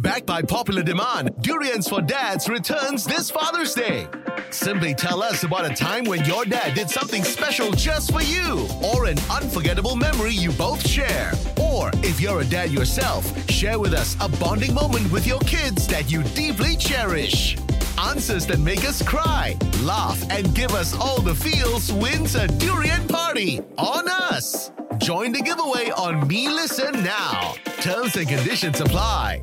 Backed by popular demand, Durians for Dads returns this Father's Day. Simply tell us about a time when your dad did something special just for you, or an unforgettable memory you both share. Or if you're a dad yourself, share with us a bonding moment with your kids that you deeply cherish. Answers that make us cry, laugh, and give us all the feels wins a durian party on us. Join the giveaway on Me Listen Now. Terms and conditions apply.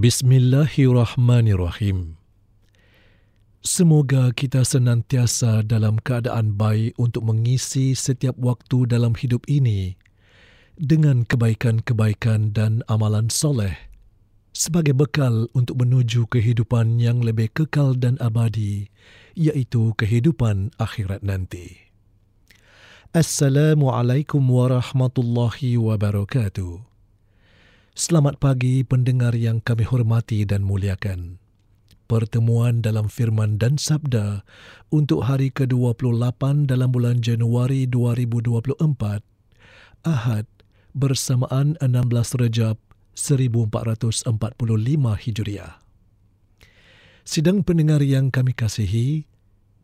Bismillahirrahmanirrahim. Semoga kita senantiasa dalam keadaan baik untuk mengisi setiap waktu dalam hidup ini dengan kebaikan-kebaikan dan amalan soleh sebagai bekal untuk menuju kehidupan yang lebih kekal dan abadi, iaitu kehidupan akhirat nanti. Assalamualaikum warahmatullahi wabarakatuh. Selamat pagi pendengar yang kami hormati dan muliakan. Pertemuan dalam firman dan sabda untuk hari ke-28 dalam bulan Januari 2024, Ahad bersamaan 16 Rejab 1445 Hijriah. Sidang pendengar yang kami kasihi,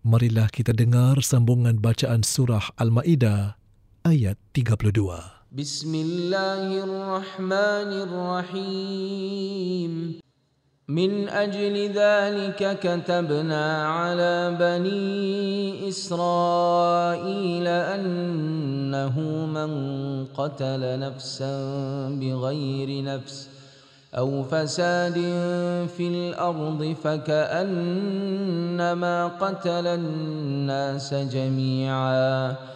marilah kita dengar sambungan bacaan surah Al-Maidah ayat 32. بسم الله الرحمن الرحيم. من أجل ذلك كتبنا على بني إسرائيل أنه من قتل نفسا بغير نفس أو فساد في الأرض فكأنما قتل الناس جميعا.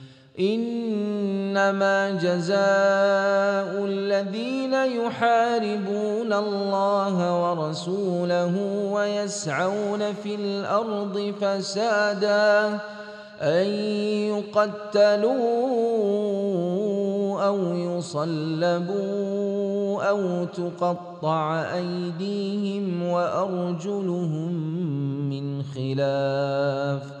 إنما جزاء الذين يحاربون الله ورسوله ويسعون في الأرض فسادا أن يقتلوا أو يصلبوا أو تقطع أيديهم وأرجلهم من خلاف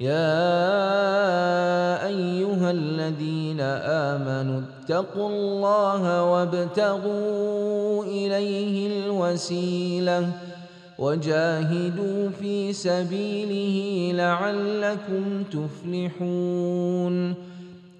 يا أيها الذين آمنوا اتقوا الله وابتغوا إليه الوسيلة وجاهدوا في سبيله لعلكم تفلحون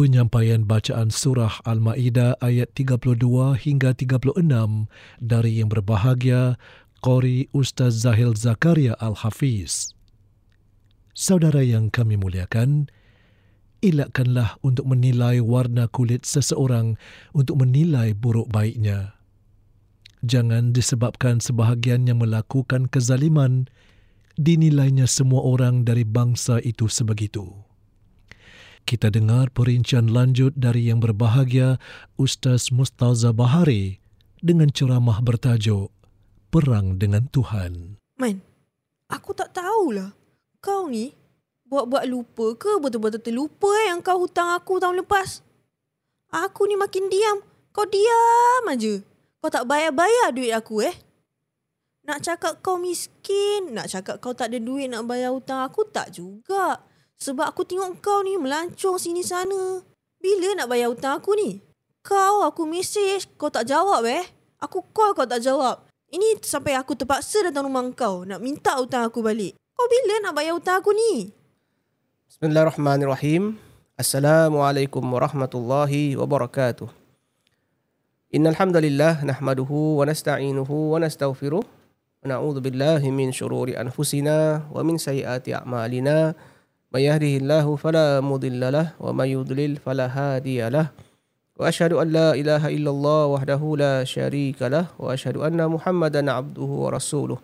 Penyampaian bacaan surah Al-Maidah ayat 32 hingga 36 dari yang berbahagia Qori Ustaz Zahil Zakaria Al-Hafiz. Saudara yang kami muliakan, elakkanlah untuk menilai warna kulit seseorang untuk menilai buruk baiknya. Jangan disebabkan sebahagiannya melakukan kezaliman, dinilainya semua orang dari bangsa itu sebegitu kita dengar perincian lanjut dari yang berbahagia Ustaz Mustaza Bahari dengan ceramah bertajuk Perang dengan Tuhan. Man, aku tak tahulah. Kau ni buat-buat lupa ke betul-betul terlupa eh yang kau hutang aku tahun lepas? Aku ni makin diam. Kau diam aja. Kau tak bayar-bayar duit aku eh. Nak cakap kau miskin, nak cakap kau tak ada duit nak bayar hutang aku tak juga. Sebab aku tengok kau ni melancong sini sana. Bila nak bayar hutang aku ni? Kau aku mesej, kau tak jawab eh. Aku call kau tak jawab. Ini sampai aku terpaksa datang rumah kau nak minta hutang aku balik. Kau bila nak bayar hutang aku ni? Bismillahirrahmanirrahim. Assalamualaikum warahmatullahi wabarakatuh. Innal hamdalillah nahmaduhu wa nasta'inuhu wa nastaghfiruh wa na'udzu billahi min shururi anfusina wa min sayyiati a'malina. من يهده الله فلا مضل له ومن يضلل فلا هادي له. وأشهد أن لا إله إلا الله وحده لا شريك له وأشهد أن محمدا عبده ورسوله.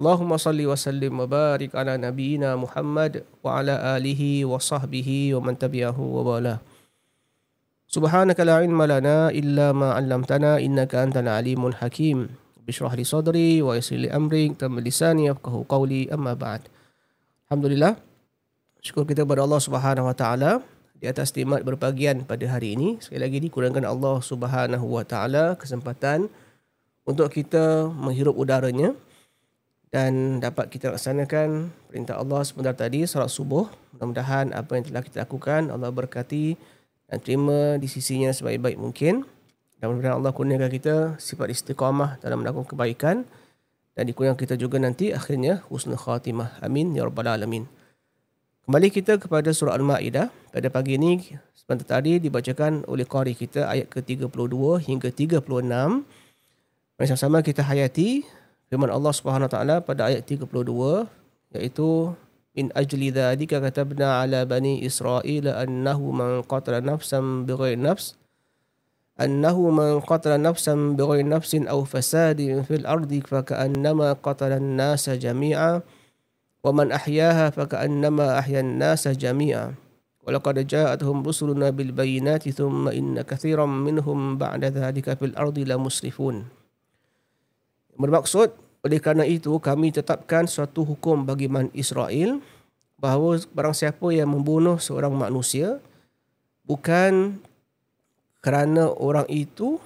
اللهم صل وسلم وبارك على نبينا محمد وعلى آله وصحبه ومن تبعه وبالاه سبحانك لا علم لنا إلا ما علمتنا إنك أنت العليم الحكيم. بشرح لي صدري ويسر لي أمري تم لساني يفقه قولي أما بعد. الحمد لله. Syukur kita kepada Allah Subhanahu Wa Taala di atas nikmat berbahagian pada hari ini. Sekali lagi dikurangkan Allah Subhanahu Wa Taala kesempatan untuk kita menghirup udaranya dan dapat kita laksanakan perintah Allah sebentar tadi salat subuh. Mudah-mudahan apa yang telah kita lakukan Allah berkati dan terima di sisinya sebaik-baik mungkin. Dan mudah-mudahan Allah kurniakan kita sifat istiqamah dalam melakukan kebaikan dan dikurniakan kita juga nanti akhirnya husnul khatimah. Amin ya rabbal alamin. Kembali kita kepada surah Al-Ma'idah. Pada pagi ini, sebentar tadi dibacakan oleh Qari kita ayat ke-32 hingga 36. Mari sama-sama kita hayati firman Allah Subhanahu Wa Taala pada ayat 32 iaitu min ajli dzalika katabna ala bani Israil annahu man qatala nafsan bighairi nafs annahu man qatala nafsan bighairi nafsin aw fasadin fil ardi faka'annama qatala an-nasa jami'a ومن أحياها فكأنما أحيا الناس جميعا ولقد جاءتهم رسلنا بالبينات ثم إن كثيرا منهم بعد ذلك في الأرض لمسرفون Bermaksud, oleh kerana itu kami tetapkan suatu hukum bagi man Israel bahawa barang siapa yang membunuh seorang manusia bukan kerana orang itu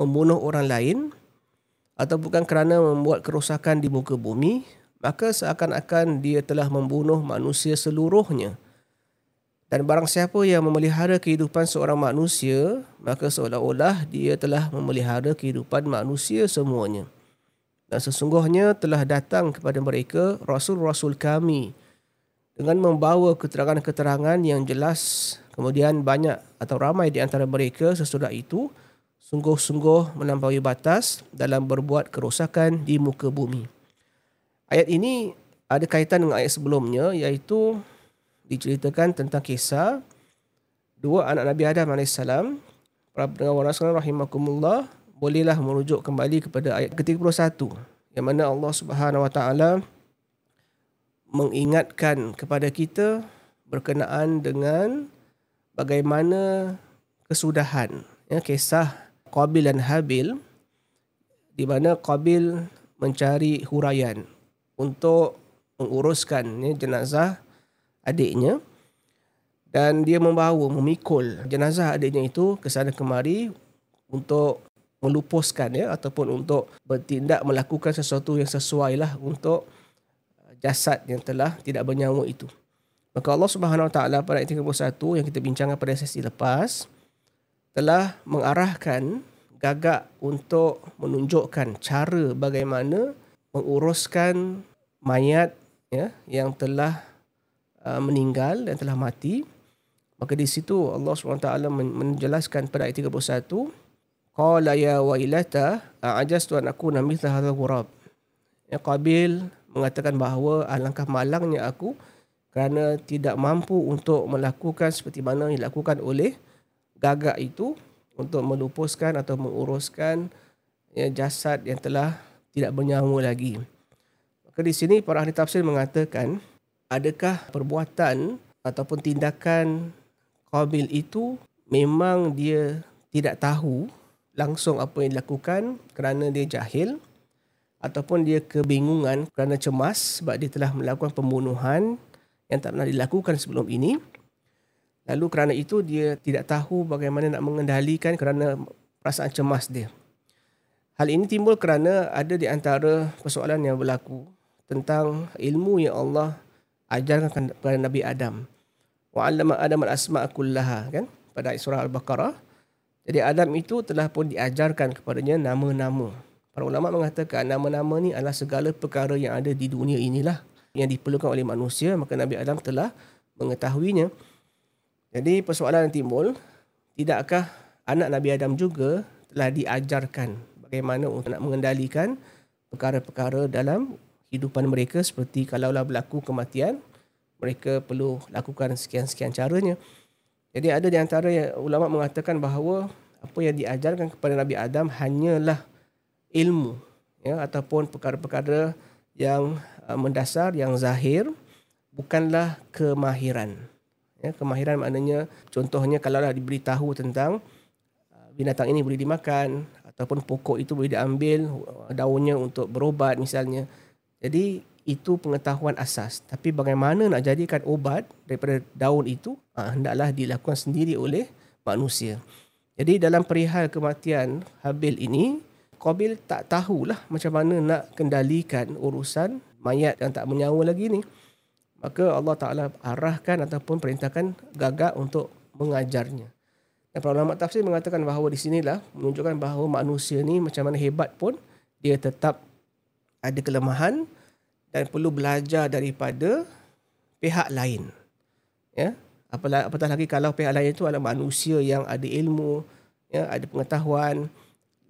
membunuh orang lain atau bukan kerana membuat kerosakan di muka bumi maka seakan-akan dia telah membunuh manusia seluruhnya. Dan barang siapa yang memelihara kehidupan seorang manusia, maka seolah-olah dia telah memelihara kehidupan manusia semuanya. Dan sesungguhnya telah datang kepada mereka rasul-rasul kami dengan membawa keterangan-keterangan yang jelas. Kemudian banyak atau ramai di antara mereka sesudah itu sungguh-sungguh melampaui batas dalam berbuat kerosakan di muka bumi. Ayat ini ada kaitan dengan ayat sebelumnya iaitu diceritakan tentang kisah dua anak Nabi Adam AS. Para pendengar warahmatullahi rahimakumullah bolehlah merujuk kembali kepada ayat ke-31 yang mana Allah Subhanahu Wa Taala mengingatkan kepada kita berkenaan dengan bagaimana kesudahan ya, kisah Qabil dan Habil di mana Qabil mencari huraian untuk menguruskan ya, jenazah adiknya dan dia membawa memikul jenazah adiknya itu ke sana kemari untuk melupuskan ya ataupun untuk bertindak melakukan sesuatu yang sesuai lah untuk uh, jasad yang telah tidak bernyawa itu. Maka Allah Subhanahu Wa Taala pada ayat 31 yang kita bincangkan pada sesi lepas telah mengarahkan gagak untuk menunjukkan cara bagaimana menguruskan mayat ya yang telah uh, meninggal dan telah mati. Maka di situ Allah SWT men- menjelaskan pada ayat 31 Qala ya wailata a'ajastu an akuna mithla hadzal ghurab. Ya Qabil mengatakan bahawa alangkah malangnya aku kerana tidak mampu untuk melakukan seperti mana yang dilakukan oleh gagak itu untuk melupuskan atau menguruskan ya, jasad yang telah tidak bernyawa lagi. Maka di sini para ahli tafsir mengatakan adakah perbuatan ataupun tindakan Qabil itu memang dia tidak tahu langsung apa yang dilakukan kerana dia jahil ataupun dia kebingungan kerana cemas sebab dia telah melakukan pembunuhan yang tak pernah dilakukan sebelum ini. Lalu kerana itu dia tidak tahu bagaimana nak mengendalikan kerana perasaan cemas dia. Hal ini timbul kerana ada di antara persoalan yang berlaku tentang ilmu yang Allah ajarkan kepada Nabi Adam. Wa 'allama Adam al-asma'a kullaha kan pada surah Al-Baqarah. Jadi Adam itu telah pun diajarkan kepadanya nama-nama. Para ulama mengatakan nama-nama ni adalah segala perkara yang ada di dunia inilah yang diperlukan oleh manusia maka Nabi Adam telah mengetahuinya. Jadi persoalan yang timbul, tidakkah anak Nabi Adam juga telah diajarkan bagaimana untuk nak mengendalikan perkara-perkara dalam hidupan mereka seperti kalaulah berlaku kematian, mereka perlu lakukan sekian-sekian caranya. Jadi ada di antara ulama mengatakan bahawa apa yang diajarkan kepada Nabi Adam hanyalah ilmu ya ataupun perkara-perkara yang uh, mendasar yang zahir bukanlah kemahiran. Ya, kemahiran maknanya contohnya kalau dah diberitahu tentang uh, binatang ini boleh dimakan ataupun pokok itu boleh diambil uh, daunnya untuk berobat misalnya. Jadi itu pengetahuan asas. Tapi bagaimana nak jadikan obat daripada daun itu ha, hendaklah dilakukan sendiri oleh manusia. Jadi dalam perihal kematian Habil ini, Qabil tak tahulah macam mana nak kendalikan urusan mayat yang tak menyawa lagi ni. Maka Allah Ta'ala arahkan ataupun perintahkan gagak untuk mengajarnya. Dan para ulama tafsir mengatakan bahawa di sinilah menunjukkan bahawa manusia ni macam mana hebat pun dia tetap ada kelemahan dan perlu belajar daripada pihak lain. Ya, apatah, apatah lagi kalau pihak lain itu adalah manusia yang ada ilmu, ya, ada pengetahuan.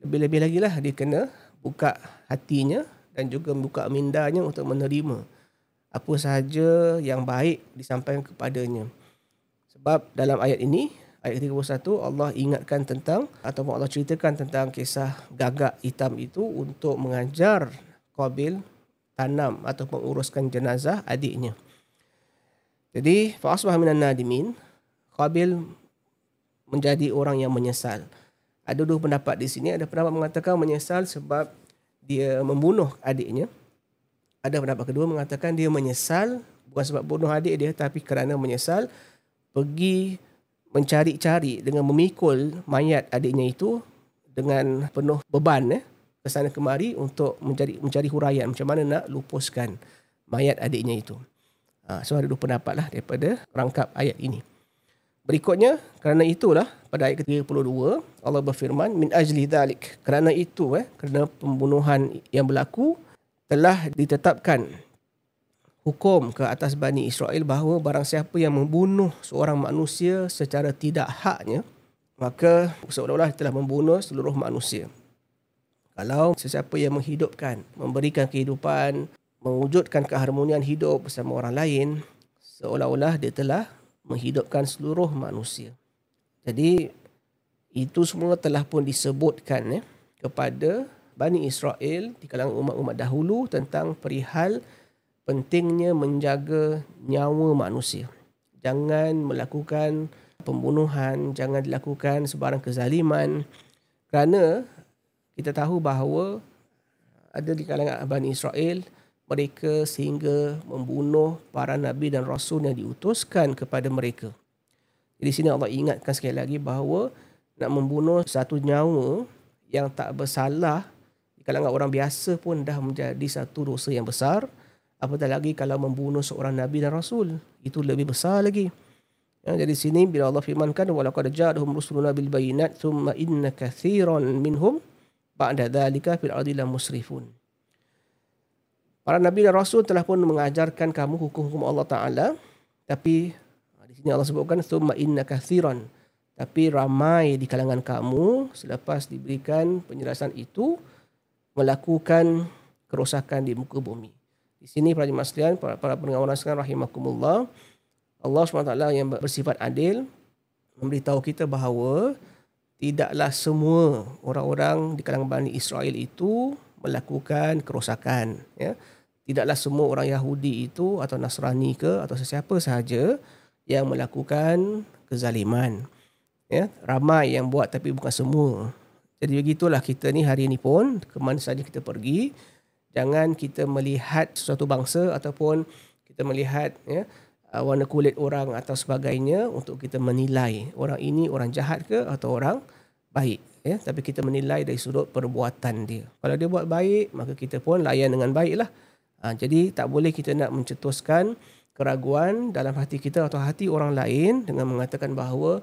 Lebih-lebih lagi lah dia kena buka hatinya dan juga buka mindanya untuk menerima apa sahaja yang baik disampaikan kepadanya. Sebab dalam ayat ini, ayat 31 Allah ingatkan tentang ataupun Allah ceritakan tentang kisah gagak hitam itu untuk mengajar Qabil tanam ataupun uruskan jenazah adiknya. Jadi fa'asbah minan nadimin Qabil menjadi orang yang menyesal. Ada dua pendapat di sini. Ada pendapat mengatakan menyesal sebab dia membunuh adiknya. Ada pendapat kedua mengatakan dia menyesal bukan sebab bunuh adik dia tapi kerana menyesal pergi mencari-cari dengan memikul mayat adiknya itu dengan penuh beban eh ke sana kemari untuk mencari mencari huraian macam mana nak lupuskan mayat adiknya itu. Ha, so ada dua pendapat lah daripada rangkap ayat ini. Berikutnya, kerana itulah pada ayat ke-32 Allah berfirman min ajli dhalik. Kerana itu eh kerana pembunuhan yang berlaku telah ditetapkan hukum ke atas Bani Israel bahawa barang siapa yang membunuh seorang manusia secara tidak haknya maka seolah-olah telah membunuh seluruh manusia. Kalau sesiapa yang menghidupkan, memberikan kehidupan, mewujudkan keharmonian hidup bersama orang lain, seolah-olah dia telah menghidupkan seluruh manusia. Jadi itu semua telah pun disebutkan ya, kepada Bani Israel di kalangan umat-umat dahulu tentang perihal pentingnya menjaga nyawa manusia. Jangan melakukan pembunuhan, jangan dilakukan sebarang kezaliman kerana kita tahu bahawa ada di kalangan Bani Israel mereka sehingga membunuh para nabi dan rasul yang diutuskan kepada mereka. Di sini Allah ingatkan sekali lagi bahawa nak membunuh satu nyawa yang tak bersalah di kalangan orang biasa pun dah menjadi satu dosa yang besar. Apatah lagi kalau membunuh seorang Nabi dan Rasul. Itu lebih besar lagi. Ya, jadi sini bila Allah firmankan walaqad ja'ahum rusuluna bil bayinat thumma inna kathiran minhum ba'da dhalika fil ardi la musrifun. Para nabi dan rasul telah pun mengajarkan kamu hukum-hukum Allah Taala tapi ha, di sini Allah sebutkan thumma inna kathiran tapi ramai di kalangan kamu selepas diberikan penjelasan itu melakukan kerosakan di muka bumi. Di sini para jemaah sekalian, para, para pendengar sekalian rahimakumullah, Allah SWT yang bersifat adil memberitahu kita bahawa tidaklah semua orang-orang di kalangan Bani Israel itu melakukan kerosakan. Ya. Tidaklah semua orang Yahudi itu atau Nasrani ke atau sesiapa sahaja yang melakukan kezaliman. Ya. Ramai yang buat tapi bukan semua. Jadi begitulah kita ni hari ini pun ke mana saja kita pergi jangan kita melihat sesuatu bangsa ataupun kita melihat ya uh, warna kulit orang atau sebagainya untuk kita menilai orang ini orang jahat ke atau orang baik ya tapi kita menilai dari sudut perbuatan dia kalau dia buat baik maka kita pun layan dengan baiklah ha, jadi tak boleh kita nak mencetuskan keraguan dalam hati kita atau hati orang lain dengan mengatakan bahawa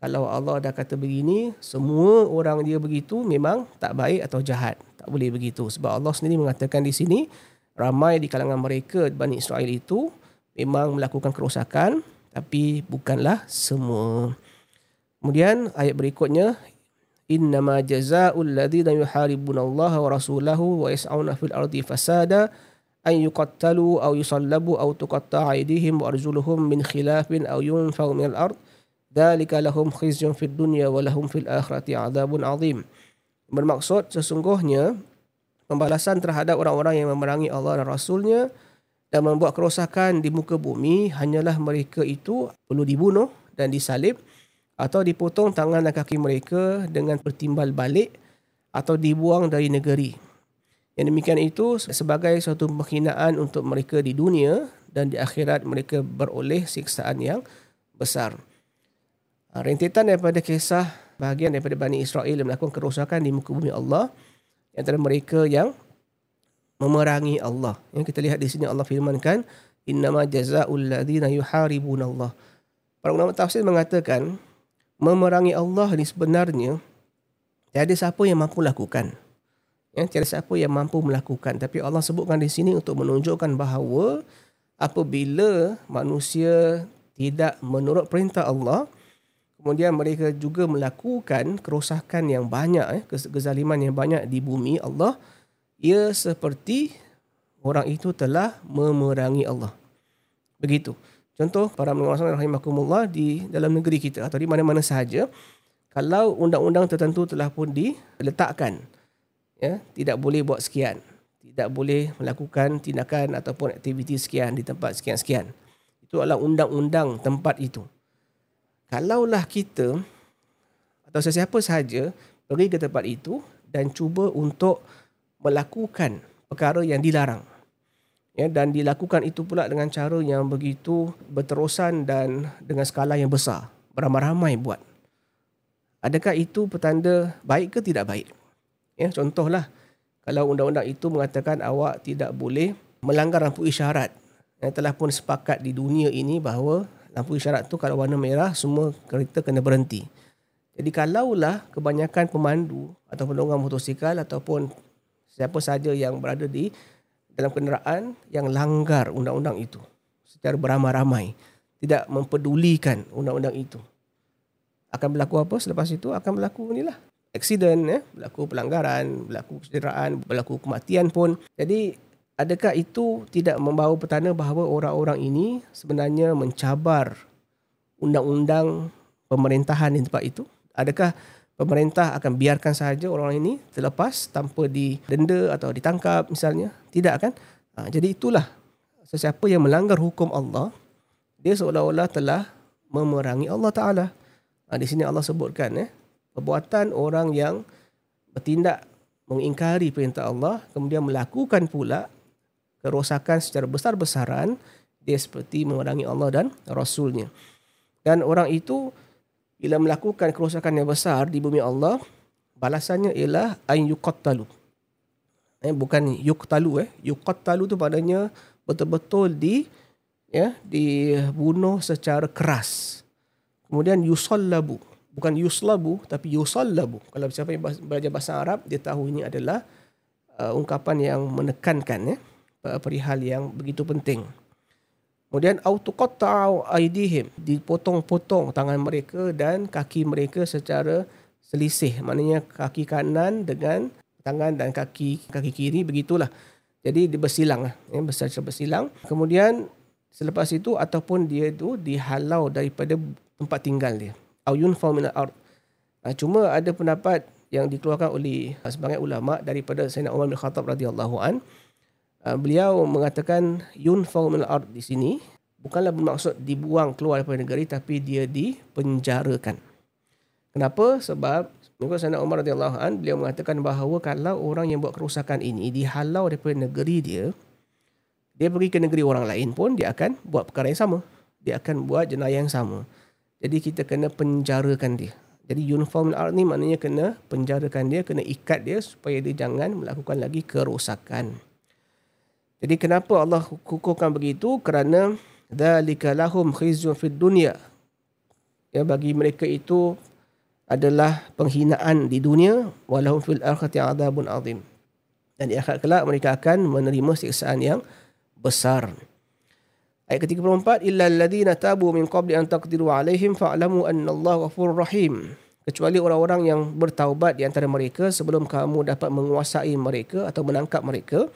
kalau Allah dah kata begini, semua orang dia begitu memang tak baik atau jahat. Tak boleh begitu. Sebab Allah sendiri mengatakan di sini, ramai di kalangan mereka Bani Israel itu memang melakukan kerosakan, tapi bukanlah semua. Kemudian ayat berikutnya, Innama jaza'ul ladhina yuharibuna Allah wa rasulahu wa yas'auna fil ardi fasada an yuqattalu aw yusallabu aw tuqatta'a aydihim wa arjuluhum min khilafin aw yunfaw min al-ard Dalika lahum khizyun fid dunya wa lahum fil akhirati adabun azim. Bermaksud sesungguhnya pembalasan terhadap orang-orang yang memerangi Allah dan Rasulnya dan membuat kerosakan di muka bumi hanyalah mereka itu perlu dibunuh dan disalib atau dipotong tangan dan kaki mereka dengan bertimbal balik atau dibuang dari negeri. Yang demikian itu sebagai suatu penghinaan untuk mereka di dunia dan di akhirat mereka beroleh siksaan yang besar. Ah, rentetan daripada kisah bahagian daripada Bani Israel yang melakukan kerosakan di muka bumi Allah antara mereka yang memerangi Allah. Yang kita lihat di sini Allah firmankan innama jazaa'ul ladzina yuharibuna Allah. Para ulama tafsir mengatakan memerangi Allah ini sebenarnya tiada siapa yang mampu lakukan. Ya, tiada siapa yang mampu melakukan. Tapi Allah sebutkan di sini untuk menunjukkan bahawa apabila manusia tidak menurut perintah Allah, Kemudian mereka juga melakukan kerosakan yang banyak, eh, kezaliman yang banyak di bumi Allah. Ia seperti orang itu telah memerangi Allah. Begitu. Contoh para penguasa rahimakumullah di dalam negeri kita atau di mana-mana sahaja. Kalau undang-undang tertentu telah pun diletakkan. Ya, tidak boleh buat sekian. Tidak boleh melakukan tindakan ataupun aktiviti sekian di tempat sekian-sekian. Itu adalah undang-undang tempat itu kalaulah kita atau sesiapa sahaja pergi ke tempat itu dan cuba untuk melakukan perkara yang dilarang. Ya dan dilakukan itu pula dengan cara yang begitu berterusan dan dengan skala yang besar. Beramai-ramai buat. Adakah itu petanda baik ke tidak baik? Ya contohlah kalau undang-undang itu mengatakan awak tidak boleh melanggar lampu isyarat. Yang telah pun sepakat di dunia ini bahawa lampu isyarat tu kalau warna merah semua kereta kena berhenti. Jadi kalaulah kebanyakan pemandu atau penunggang motosikal ataupun siapa saja yang berada di dalam kenderaan yang langgar undang-undang itu secara beramai-ramai tidak mempedulikan undang-undang itu. Akan berlaku apa selepas itu? Akan berlaku inilah. Accident ya berlaku pelanggaran berlaku kecederaan berlaku kematian pun. Jadi adakah itu tidak membawa petanda bahawa orang-orang ini sebenarnya mencabar undang-undang pemerintahan di tempat itu? Adakah pemerintah akan biarkan sahaja orang ini terlepas tanpa didenda atau ditangkap misalnya? Tidak kan? Ha, jadi itulah sesiapa yang melanggar hukum Allah, dia seolah-olah telah memerangi Allah Ta'ala. Ha, di sini Allah sebutkan, eh, perbuatan orang yang bertindak mengingkari perintah Allah, kemudian melakukan pula kerosakan secara besar-besaran dia seperti memerangi Allah dan Rasulnya. Dan orang itu bila melakukan kerosakan yang besar di bumi Allah balasannya ialah an yuqattalu. Eh, bukan yuqtalu eh. Yuqattalu tu padanya betul-betul di ya dibunuh secara keras. Kemudian yusallabu. Bukan yuslabu tapi yusallabu. Kalau siapa yang belajar bahasa Arab dia tahu ini adalah uh, ungkapan yang menekankan ya perihal yang begitu penting. Kemudian autuqatta'u aidihim dipotong-potong tangan mereka dan kaki mereka secara selisih. Maknanya kaki kanan dengan tangan dan kaki kaki kiri begitulah. Jadi dia bersilang ya, besar bersilang. Kemudian selepas itu ataupun dia itu dihalau daripada tempat tinggal dia. Au yunfau min al-ard. Ah, Cuma ada pendapat yang dikeluarkan oleh sebagai ulama daripada Sayyidina Umar bin Khattab radhiyallahu an. Uh, beliau mengatakan yunfau min al-ard di sini bukanlah bermaksud dibuang keluar daripada negeri tapi dia dipenjarakan. Kenapa? Sebab mengikut Sayyidina Umar radhiyallahu an beliau mengatakan bahawa kalau orang yang buat kerosakan ini dihalau daripada negeri dia dia pergi ke negeri orang lain pun dia akan buat perkara yang sama. Dia akan buat jenayah yang sama. Jadi kita kena penjarakan dia. Jadi min al-ard ni maknanya kena penjarakan dia, kena ikat dia supaya dia jangan melakukan lagi kerosakan. Jadi kenapa Allah hukumkan begitu? Kerana dzalika lahum khizyun fid dunya. Ya bagi mereka itu adalah penghinaan di dunia walahum fil akhirati adzabun azim. Dan di akhirat kelak mereka akan menerima siksaan yang besar. Ayat ke-34 illa alladhina tabu min qabli an taqdiru alaihim fa'lamu anna Allah ghafurur rahim. Kecuali orang-orang yang bertaubat di antara mereka sebelum kamu dapat menguasai mereka atau menangkap mereka,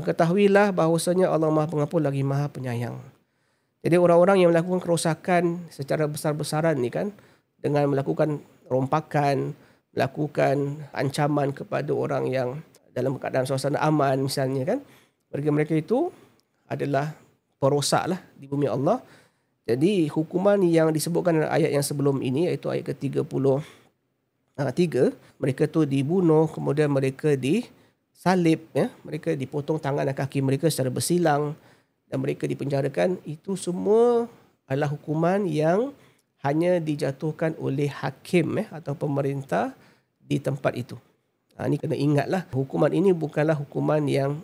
ketahuilah bahawasanya Allah Maha Pengampun lagi Maha Penyayang. Jadi orang-orang yang melakukan kerosakan secara besar-besaran ni kan dengan melakukan rompakan, melakukan ancaman kepada orang yang dalam keadaan suasana aman misalnya kan. Mereka-mereka itu adalah perosak lah di bumi Allah. Jadi hukuman yang disebutkan dalam ayat yang sebelum ini iaitu ayat ke-30 uh, tiga, mereka tu dibunuh kemudian mereka disalib ya mereka dipotong tangan dan kaki mereka secara bersilang dan mereka dipenjarakan itu semua adalah hukuman yang hanya dijatuhkan oleh hakim eh, atau pemerintah di tempat itu. Ha, ini kena ingatlah hukuman ini bukanlah hukuman yang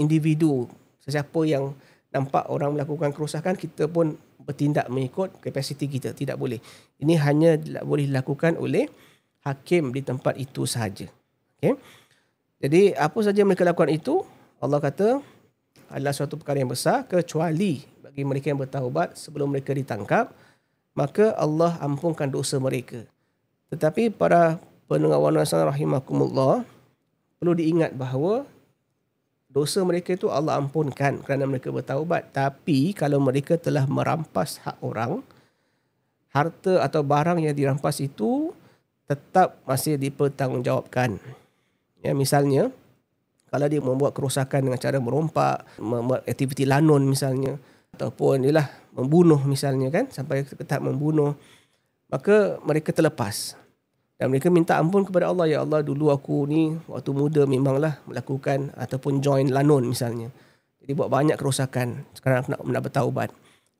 individu. Sesiapa yang nampak orang melakukan kerosakan kita pun bertindak mengikut kapasiti kita tidak boleh. Ini hanya boleh dilakukan oleh hakim di tempat itu sahaja. Okey jadi apa saja mereka lakukan itu Allah kata adalah suatu perkara yang besar kecuali bagi mereka yang bertaubat sebelum mereka ditangkap maka Allah ampunkan dosa mereka tetapi para pendengar warna rahimakumullah perlu diingat bahawa dosa mereka itu Allah ampunkan kerana mereka bertaubat. Tapi kalau mereka telah merampas hak orang, harta atau barang yang dirampas itu tetap masih dipertanggungjawabkan. Ya, misalnya, kalau dia membuat kerosakan dengan cara merompak, membuat aktiviti lanun misalnya, ataupun ialah membunuh misalnya kan, sampai ke tahap membunuh, maka mereka terlepas. Dan mereka minta ampun kepada Allah. Ya Allah, dulu aku ni waktu muda memanglah melakukan ataupun join lanun misalnya. Jadi buat banyak kerosakan. Sekarang aku nak, nak bertaubat.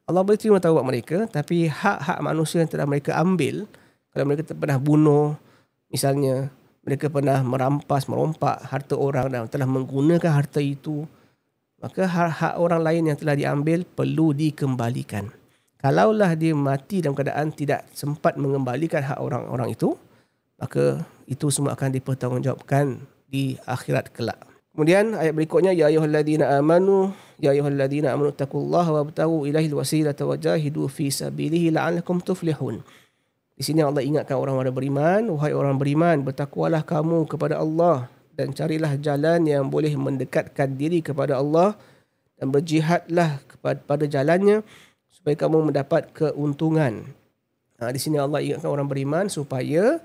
Allah boleh terima taubat mereka. Tapi hak-hak manusia yang telah mereka ambil. Kalau mereka pernah bunuh misalnya. Mereka pernah merampas, merompak harta orang dan telah menggunakan harta itu. Maka hak-hak orang lain yang telah diambil perlu dikembalikan. Kalaulah dia mati dalam keadaan tidak sempat mengembalikan hak orang-orang itu, maka itu semua akan dipertanggungjawabkan di akhirat kelak. Kemudian ayat berikutnya ya ayyuhalladzina amanu ya ayyuhalladzina amanu taqullaha wabtaghu ilaihil wasilata wajahidu fi sabilihi la'allakum tuflihun. Di sini Allah ingatkan orang-orang beriman, wahai orang beriman, bertakwalah kamu kepada Allah dan carilah jalan yang boleh mendekatkan diri kepada Allah dan berjihadlah kepada pada jalannya supaya kamu mendapat keuntungan. Ha, di sini Allah ingatkan orang beriman supaya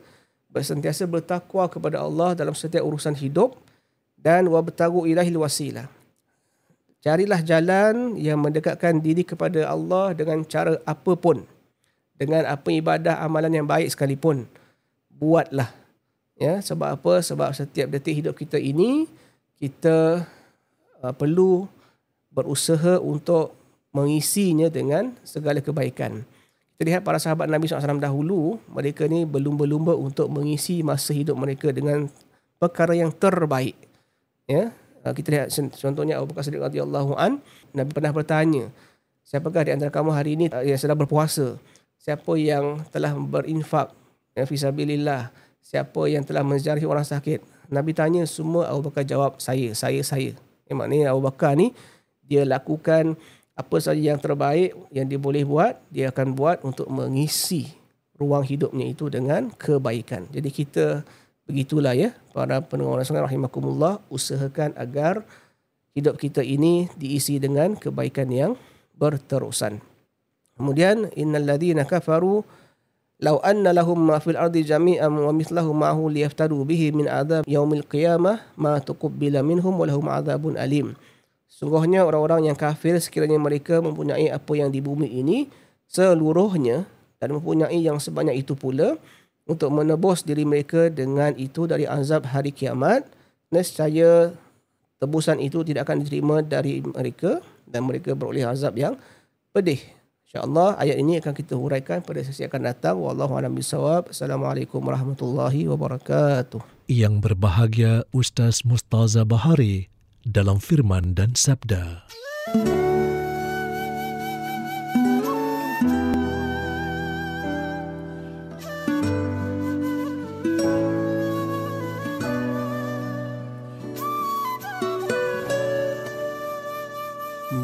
bersentiasa bertakwa kepada Allah dalam setiap urusan hidup dan wabtagu ilahil wasilah. Carilah jalan yang mendekatkan diri kepada Allah dengan cara apapun. Dengan apa ibadah amalan yang baik sekalipun. Buatlah. Ya, sebab apa? Sebab setiap detik hidup kita ini kita uh, perlu berusaha untuk mengisinya dengan segala kebaikan. Kita lihat para sahabat Nabi SAW dahulu, mereka ni berlumba-lumba untuk mengisi masa hidup mereka dengan perkara yang terbaik. Ya, Ah, kita lihat contohnya Abu Bakar Siddiq radhiyallahu an, Nabi pernah bertanya, siapakah di antara kamu hari ini yang sedang berpuasa? Siapa yang telah berinfak ya, fisabilillah? Siapa yang telah menziarahi orang sakit? Nabi tanya semua Abu Bakar jawab saya, saya, saya. Yang maknanya Abu Bakar ni dia lakukan apa saja yang terbaik yang dia boleh buat, dia akan buat untuk mengisi ruang hidupnya itu dengan kebaikan. Jadi kita begitulah ya para pendengar sekalian rahimakumullah usahakan agar hidup kita ini diisi dengan kebaikan yang berterusan. Kemudian innal ladzina kafaru law anna lahum ma fil ardi jami'an wa mithluhu ma'ahu liyaftadu bihi min adzab yaumil qiyamah ma tuqbila minhum wa lahum adzabun alim. Sungguhnya orang-orang yang kafir sekiranya mereka mempunyai apa yang di bumi ini seluruhnya dan mempunyai yang sebanyak itu pula untuk menebus diri mereka dengan itu dari azab hari kiamat nescaya tebusan itu tidak akan diterima dari mereka dan mereka beroleh azab yang pedih. InsyaAllah ayat ini akan kita huraikan pada sesi akan datang. Wallahu a'lam bishawab. Assalamualaikum warahmatullahi wabarakatuh. Yang berbahagia Ustaz Mustaza Bahari dalam firman dan sabda.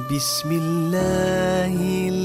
Bismillahirrahmanirrahim.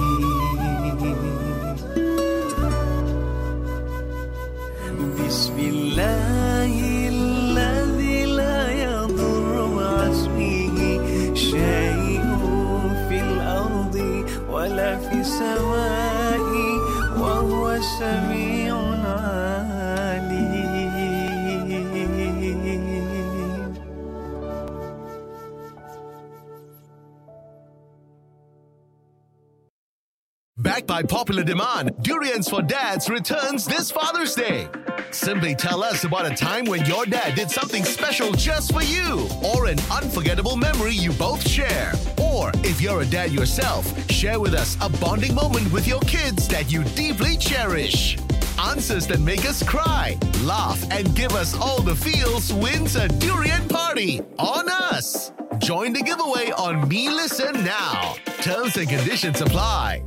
By popular demand, Durians for Dads returns this Father's Day. Simply tell us about a time when your dad did something special just for you, or an unforgettable memory you both share. Or if you're a dad yourself, share with us a bonding moment with your kids that you deeply cherish. Answers that make us cry, laugh, and give us all the feels wins a durian party on us. Join the giveaway on Me Listen Now. Terms and conditions apply.